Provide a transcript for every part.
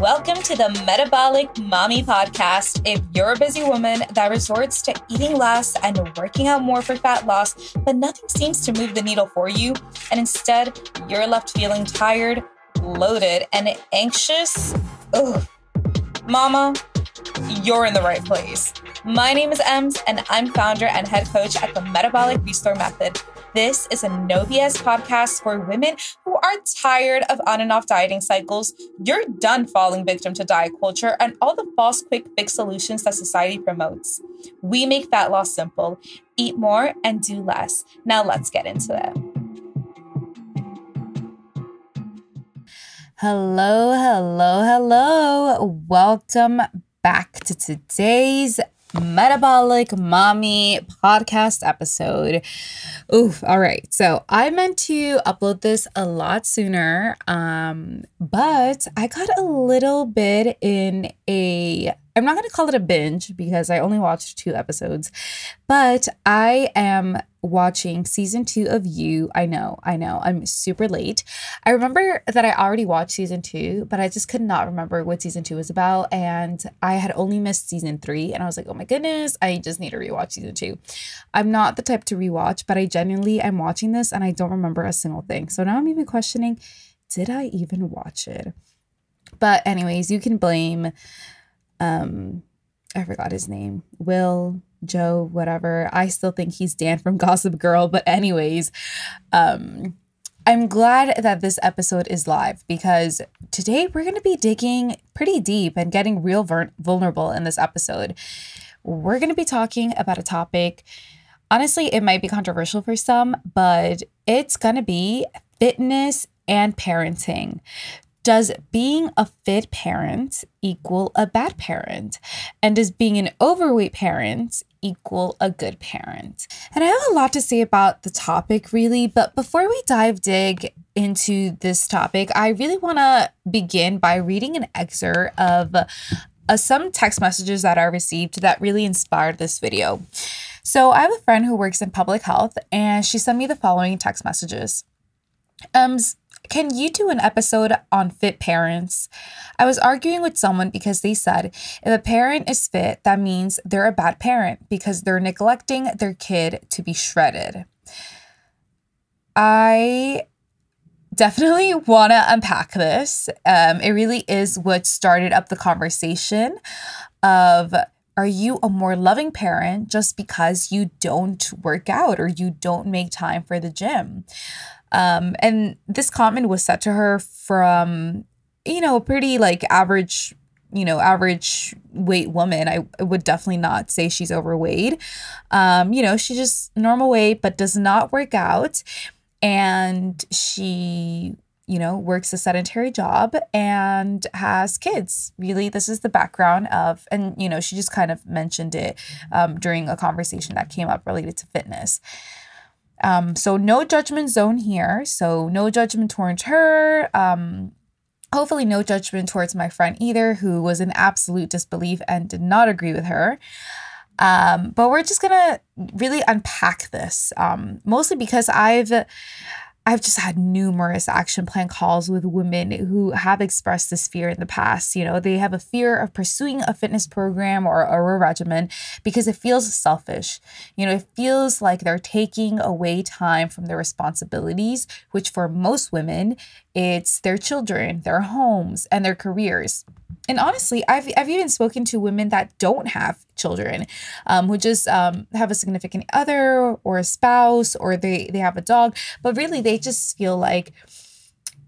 Welcome to the Metabolic Mami Podcast. If you're a busy woman that resorts to eating less and working out more for fat loss, but nothing seems to move the needle for you, and instead you're left feeling tired, bloated, and anxious, ugh, mama, you're in the right place. My name is Ems, and I'm founder and head coach at the Metabolic Restore Method. This is a no BS podcast for women who are tired of on and off dieting cycles. You're done falling victim to diet culture and all the false quick fix solutions that society promotes. We make fat loss simple eat more and do less. Now let's get into it. Hello, hello, hello. Welcome back to today's Metabolic Mami podcast episode. Oof, all right. So I meant to upload this a lot sooner, um, but I got a little bit in a I'm not going to call it a binge because I only watched two episodes, but I am watching season two of You. I know, I know, I'm super late. I remember that I already watched season two, but I just could not remember what season two was about. And I had only missed season three. And I was like, oh my goodness, I just need to rewatch season two. I'm not the type to rewatch, but I genuinely am watching this and I don't remember a single thing. So now I'm even questioning did I even watch it? But, anyways, you can blame um I forgot his name. Will, Joe, whatever. I still think he's Dan from Gossip Girl, but anyways, um I'm glad that this episode is live because today we're going to be digging pretty deep and getting real vulnerable in this episode. We're going to be talking about a topic. Honestly, it might be controversial for some, but it's going to be fitness and parenting. Does being a fit parent equal a bad parent? And does being an overweight parent equal a good parent? And I have a lot to say about the topic, really. But before we dive dig into this topic, I really want to begin by reading an excerpt of uh, some text messages that I received that really inspired this video. So I have a friend who works in public health, and she sent me the following text messages. Um, can you do an episode on fit parents? I was arguing with someone because they said if a parent is fit, that means they're a bad parent because they're neglecting their kid to be shredded. I definitely want to unpack this. Um, it really is what started up the conversation of are you a more loving parent just because you don't work out or you don't make time for the gym? Um, and this comment was said to her from, you know, a pretty like average, you know, average weight woman. I would definitely not say she's overweight. Um, you know, she's just normal weight, but does not work out. And she, you know, works a sedentary job and has kids. Really, this is the background of, and, you know, she just kind of mentioned it um, during a conversation that came up related to fitness. Um, so no judgment zone here. So no judgment towards her. Um, hopefully no judgment towards my friend either, who was in absolute disbelief and did not agree with her. Um, but we're just gonna really unpack this, um, mostly because I've I've just had numerous action plan calls with women who have expressed this fear in the past. You know, they have a fear of pursuing a fitness program or, or a regimen because it feels selfish. You know, it feels like they're taking away time from their responsibilities, which for most women, it's their children, their homes, and their careers and honestly, I've I've even spoken to women that don't have children, um, who just um, have a significant other or a spouse or they they have a dog, but really they just feel like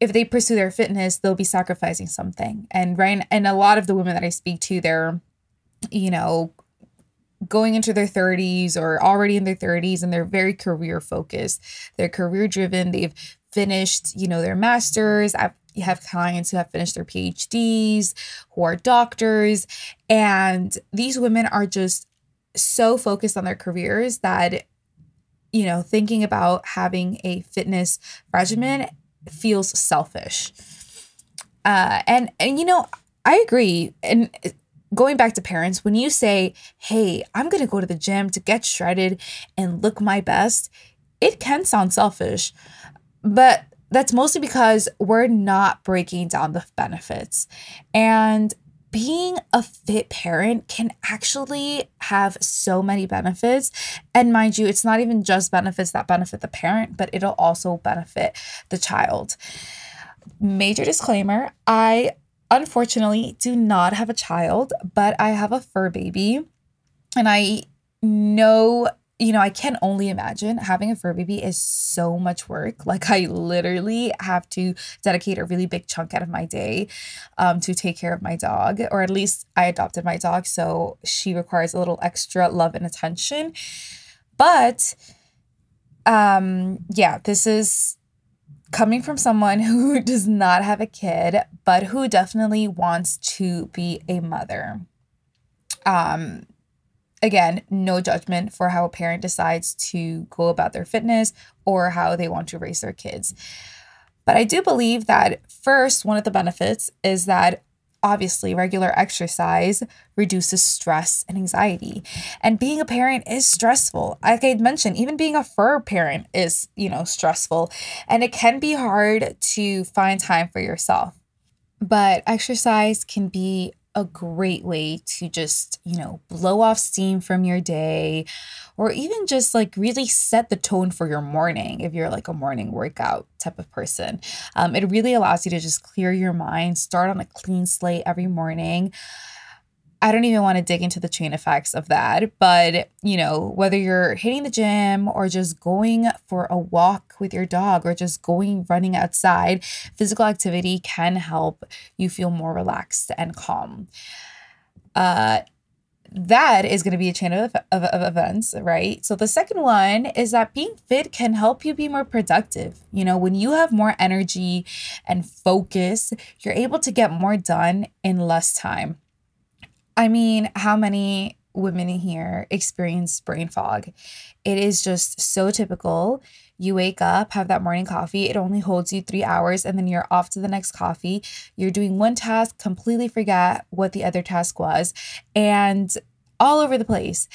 if they pursue their fitness, they'll be sacrificing something. And right, and a lot of the women that I speak to, they're, you know, going into their 30s or already in their 30s and they're very career focused. They're career driven. They've finished, you know, their masters. I've clients who have finished their PhDs, who are doctors, and these women are just so focused on their careers that you know, thinking about having a fitness regimen feels selfish. Uh, and and you know, I agree. And going back to parents, when you say, "Hey, I'm gonna go to the gym to get shredded and look my best," it can sound selfish, but that's mostly because we're not breaking down the benefits. And being a fit parent can actually have so many benefits. And mind you, it's not even just benefits that benefit the parent, but it'll also benefit the child. Major disclaimer I unfortunately do not have a child, but I have a fur baby. And I know you know, I can only imagine having a fur baby is so much work. Like, I literally have to dedicate a really big chunk out of my day um, to take care of my dog, or at least I adopted my dog. So she requires a little extra love and attention. But, um, yeah, this is coming from someone who does not have a kid, but who definitely wants to be a mother. Um, again, no judgment for how a parent decides to go about their fitness or how they want to raise their kids. But I do believe that first, one of the benefits is that obviously regular exercise reduces stress and anxiety. And being a parent is stressful. Like I mentioned, even being a fur parent is, you know, stressful. And it can be hard to find time for yourself. But exercise can be a great way to just, you know, blow off steam from your day or even just like really set the tone for your morning if you're like a morning workout type of person. Um, it really allows you to just clear your mind, start on a clean slate every morning. I don't even want to dig into the chain effects of that, but you know, whether you're hitting the gym or just going for a walk with your dog or just going running outside, physical activity can help you feel more relaxed and calm. Uh, that is going to be a chain of, of, of, events, right? So the second one is that being fit can help you be more productive. You know, when you have more energy and focus, you're able to get more done in less time. I mean, how many women here experience brain fog? It is just so typical. You wake up, have that morning coffee, it only holds you three hours, and then you're off to the next coffee. You're doing one task, completely forget what the other task was, and all over the place.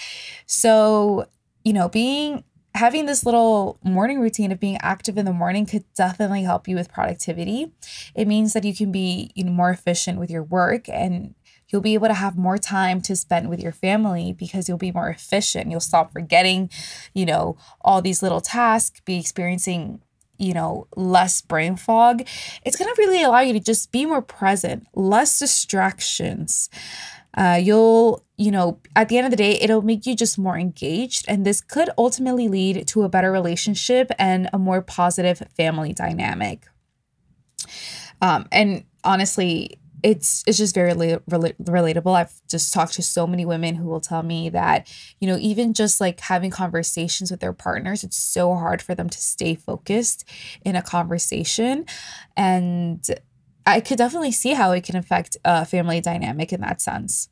So, you know, being having this little morning routine of being active in the morning could definitely help you with productivity. It means that you can be you know, more efficient with your work and You'll be able to have more time to spend with your family because you'll be more efficient. You'll stop forgetting, you know, all these little tasks, be experiencing you know, less brain fog, it's to really allow you to just be more present, less distractions. Uh, you'll, you know, at the end of the day, it'll make you just more engaged. And this could ultimately lead to a better relationship and a more positive family dynamic. Um, and honestly, it's it's just very rel- relatable. I've just talked to so many women who will tell me that you know even just like having conversations with their partners, it's so hard for them to stay focused in a conversation, and I could definitely see how it can affect a family dynamic in that sense.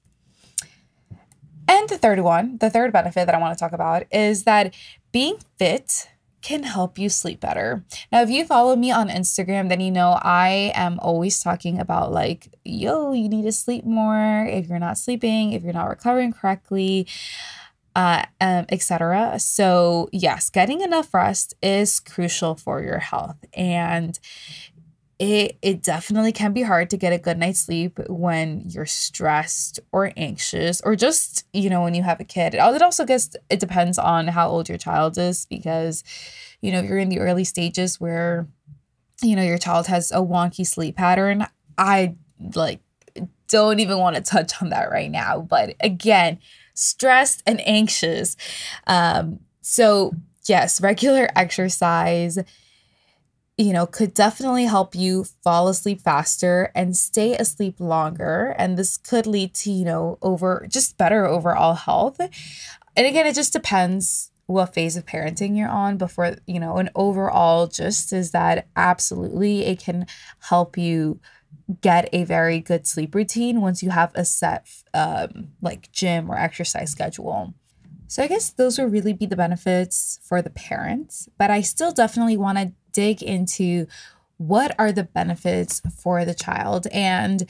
And the third one, the third benefit that I want to talk about is that being fit can help you sleep better. Now, if you follow me on Instagram, then you know I am always talking about like, yo, you need to sleep more if you're not sleeping, if you're not recovering correctly, uh, um, etc. So, yes, getting enough rest is crucial for your health. And it it definitely can be hard to get a good night's sleep when you're stressed or anxious or just you know when you have a kid. It also gets it depends on how old your child is because you know you're in the early stages where you know your child has a wonky sleep pattern. I like don't even want to touch on that right now but again stressed and anxious. Um so yes regular exercise you know, could definitely help you fall asleep faster and stay asleep longer. And this could lead to, you know, over just better overall health. And again, it just depends what phase of parenting you're on before, you know, an overall just is that absolutely it can help you get a very good sleep routine once you have a set um like gym or exercise schedule. So I guess those would really be the benefits for the parents, but I still definitely want to dig into what are the benefits for the child and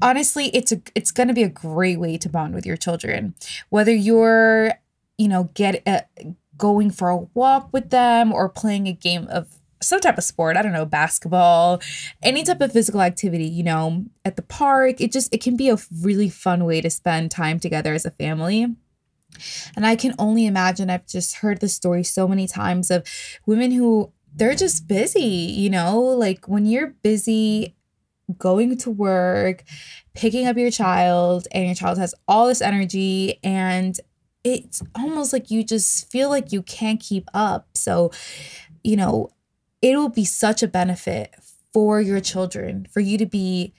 honestly it's a it's going to be a great way to bond with your children whether you're you know get a, going for a walk with them or playing a game of some type of sport, I don't know, basketball, any type of physical activity, you know, at the park. It just it can be a really fun way to spend time together as a family. And I can only imagine I've just heard the story so many times of women who they're just busy, you know, like when you're busy going to work, picking up your child, and your child has all this energy, and it's almost like you just feel like you can't keep up. So, you know, it will be such a benefit for your children for you to be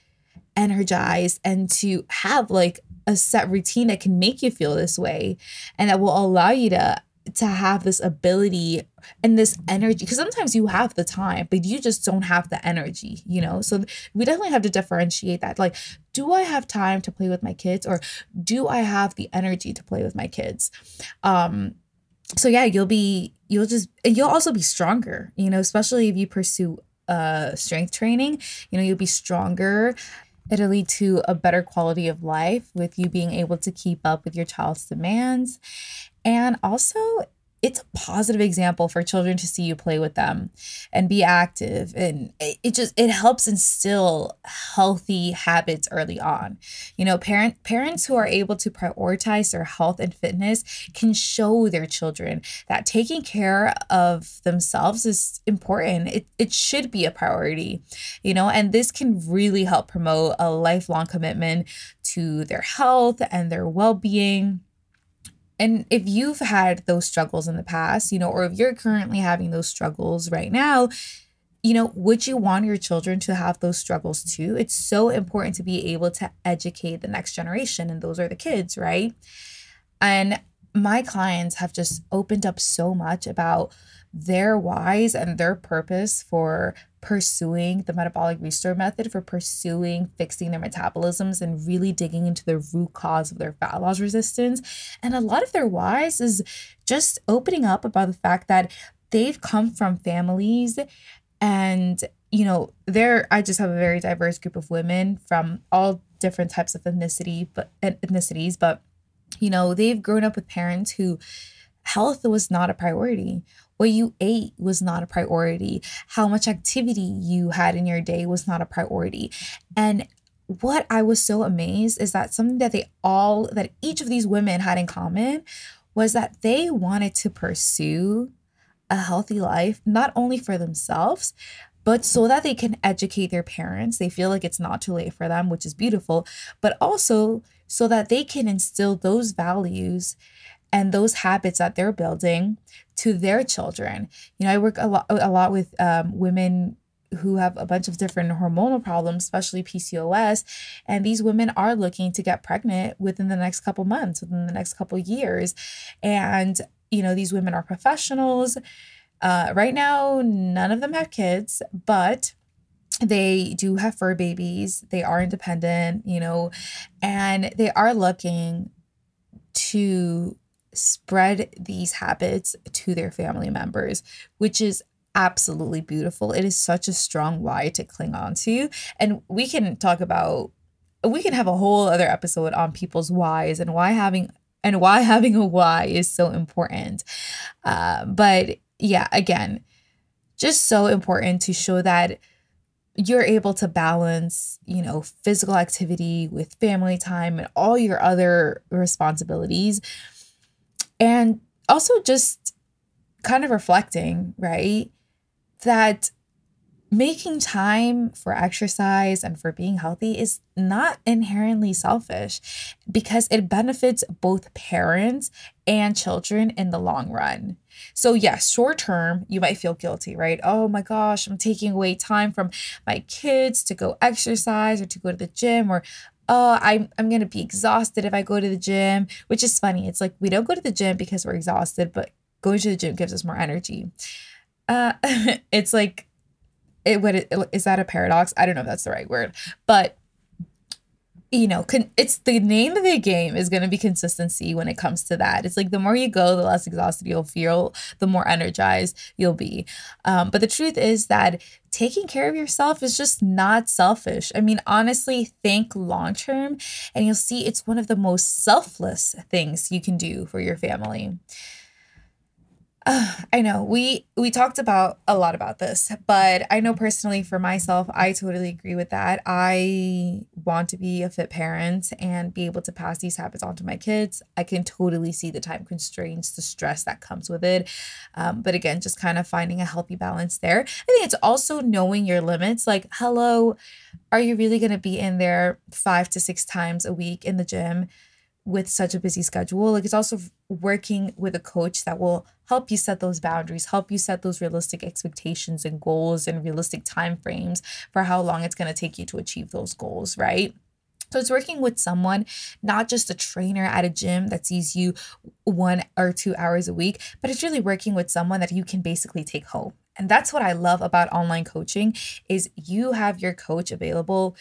energized and to have like a set routine that can make you feel this way and that will allow you to to have this ability and this energy because sometimes you have the time but you just don't have the energy you know? So we definitely have to differentiate that. Like do i have time to play with my kids or do i have the energy to play with my kids? Um so yeah you'll be you'll just you'll also be stronger you know especially if you pursue uh strength training you know you'll be stronger. It'll lead to a better quality of life with you being able to keep up with your child's demands and also it's a positive example for children to see you play with them and be active. And it, just it helps instill healthy habits early on. You know parent parents who are able to prioritize their health and fitness can show their children that taking care of themselves is important. It, it should be a priority you know and this can really help promote a lifelong commitment to their health and their well-being and if you've had those struggles in the past, you know, or if you're currently having those struggles right now, you know, would you want your children to have those struggles too? It's so important to be able to educate the next generation, and those are the kids, right? And my clients have just opened up so much about their whys and their purpose for pursuing the metabolic restore method, for pursuing fixing their metabolisms and really digging into the root cause of their fat loss resistance. And a lot of their whys is just opening up about the fact that they've come from families and you know there i just have a very diverse group of women from all different types of ethnicity but ethnicities but you know they've grown up with parents who health was not a priority what you ate was not a priority. How much activity you had in your day was not a priority. And what I was so amazed is that something that they all, that each of these women had in common was that they wanted to pursue a healthy life, not only for themselves, but so that they can educate their parents. They feel like it's not too late for them, which is beautiful, but also so that they can instill those values and those habits that they're building to their children. You know, I work a lot a lot with um, women who have a bunch of different hormonal problems, especially PCOS, and these women are looking to get pregnant within the next couple months, within the next couple years, and you know these women are professionals. Uh, right now, none of them have kids, but they do have fur babies. They are independent, you know, and they are looking to spread these habits to their family members, which is absolutely beautiful. It is such a strong why to cling on to. And we can talk about we can have a whole other episode on people's whys and why having and why having a why is so important. Uh, but yeah, again, just so important to show that you're able to balance, you know, physical activity with family time and all your other responsibilities and also just kind of reflecting, right? That making time for exercise and for being healthy is not inherently selfish because it benefits both parents and children in the long run. So, yes, short term, you might feel guilty, right? Oh my gosh, I'm taking away time from my kids to go exercise or to go to the gym, or oh, I'm I'm gonna be exhausted if I go to the gym, which is funny. It's like we don't go to the gym because we're exhausted, but going to the gym gives us more energy. Uh, it's like, it what is that a paradox? I don't know if that's the right word, but you know, con- it's the name of the game is going to be consistency when it comes to that. It's like the more you go, the less exhausted you'll feel, the more energized you'll be. Um, but the truth is that taking care of yourself is just not selfish. I mean, honestly, think long term, and you'll see it's one of the most selfless things you can do for your family. Uh, I know we we talked about a lot about this, but I know personally for myself, I totally agree with that. I want to be a fit parent and be able to pass these habits on to my kids. I can totally see the time constraints, the stress that comes with it. Um, but again, just kind of finding a healthy balance there. I think it's also knowing your limits. Like, hello, are you really going to be in there five to six times a week in the gym? With such a busy schedule like it's also working with a coach that will help you set those boundaries help you set those realistic expectations and goals and realistic time frames for how long it's going to take you to achieve those goals right so it's working with someone, not just a trainer at a gym that sees you one or two hours a week, but it's really working with someone that you can basically take home. And that's what I love about online coaching is you have your coach available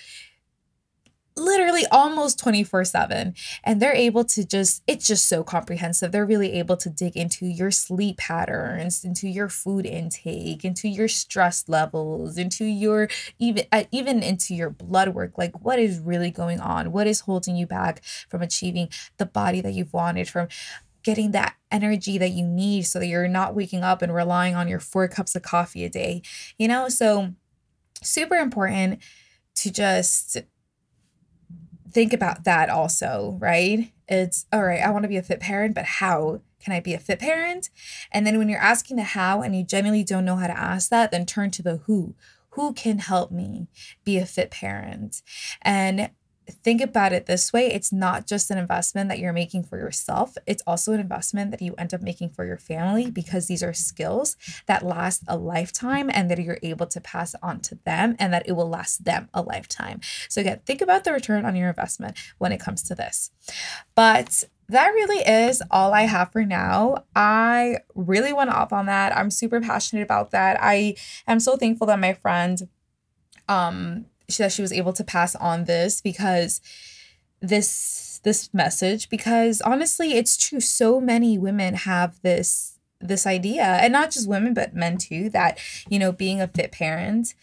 literally almost 24 7 and they're able to just it's just so comprehensive. They're really able to dig into your sleep patterns into your food intake into your stress levels into your even uh, even into your blood work. Like what is really going on? What is holding you back from achieving the body that you've wanted from getting that energy that you need so that you're not waking up and relying on your four cups of coffee a day you know? So super important to just think about that also, right? It's all right, I want to be a fit parent, but how can I be a fit parent? And then when you're asking the how and you genuinely don't know how to ask that, then turn to the who. Who can help me be a fit parent? And think about it this way it's not just an investment that you're making for yourself, it's also an investment that you end up making for your family because these are skills that last a lifetime and that you're able to pass on to them and that it will last them a lifetime. So, again, think about the return on your investment when it comes to this. But that really is all I have for now. I really went off on that. I'm super passionate about that. I am so thankful that my friend um that she was able to pass on this because this this message because honestly it's true. So many women have this this idea and not just women but men too that you know being a fit parent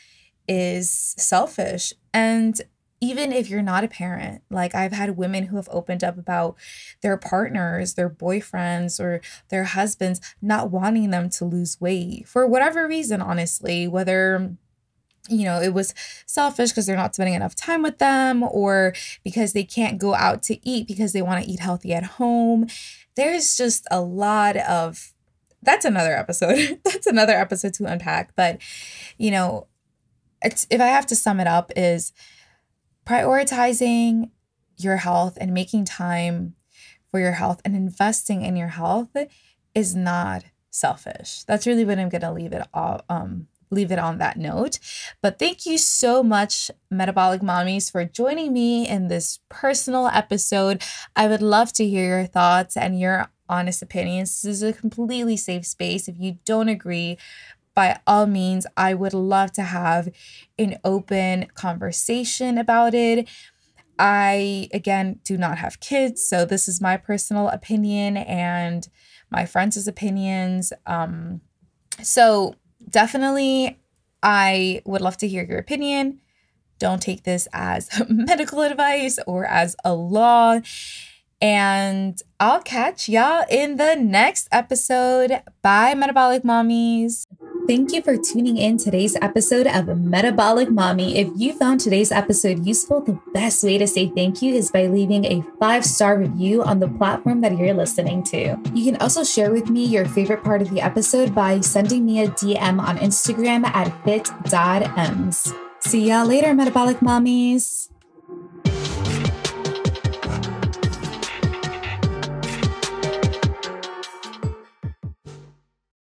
is selfish. And even if you're not a parent like i've had women who have opened up about their partners their boyfriends or their husbands not wanting them to lose weight for whatever reason honestly whether you know, it was selfish because they're not spending enough time with them or because they can't go out to eat because they want to eat healthy at home. There's just a lot of that's another episode. that's another episode to unpack, but you know, it's if I have to sum it up is prioritizing your health and making time for your health and investing in your health is not selfish. That's really what I'm going to leave it all um leave it on that note. But thank you so much, Metabolic Mommies, for joining me in this personal episode. I would love to hear your thoughts and your honest opinions. This is a completely safe space. If you don't agree, by all means, I would love to have an open conversation about it. I, again, do not have kids, so this is my personal opinion and my friends' opinions. Um, so definitely, I would love to hear your opinion. Don't take this as medical advice or as a law. And I'll catch y'all in the next episode. Bye, Metabolic Mommies. Thank you for tuning in today's episode of Metabolic Mami. If you found today's episode useful, the best way to say thank you is by leaving a five star review on the platform that you're listening to. You can also share with me your favorite part of the episode by sending me a DM on Instagram at fit.emz. See y'all later, Metabolic Mommies.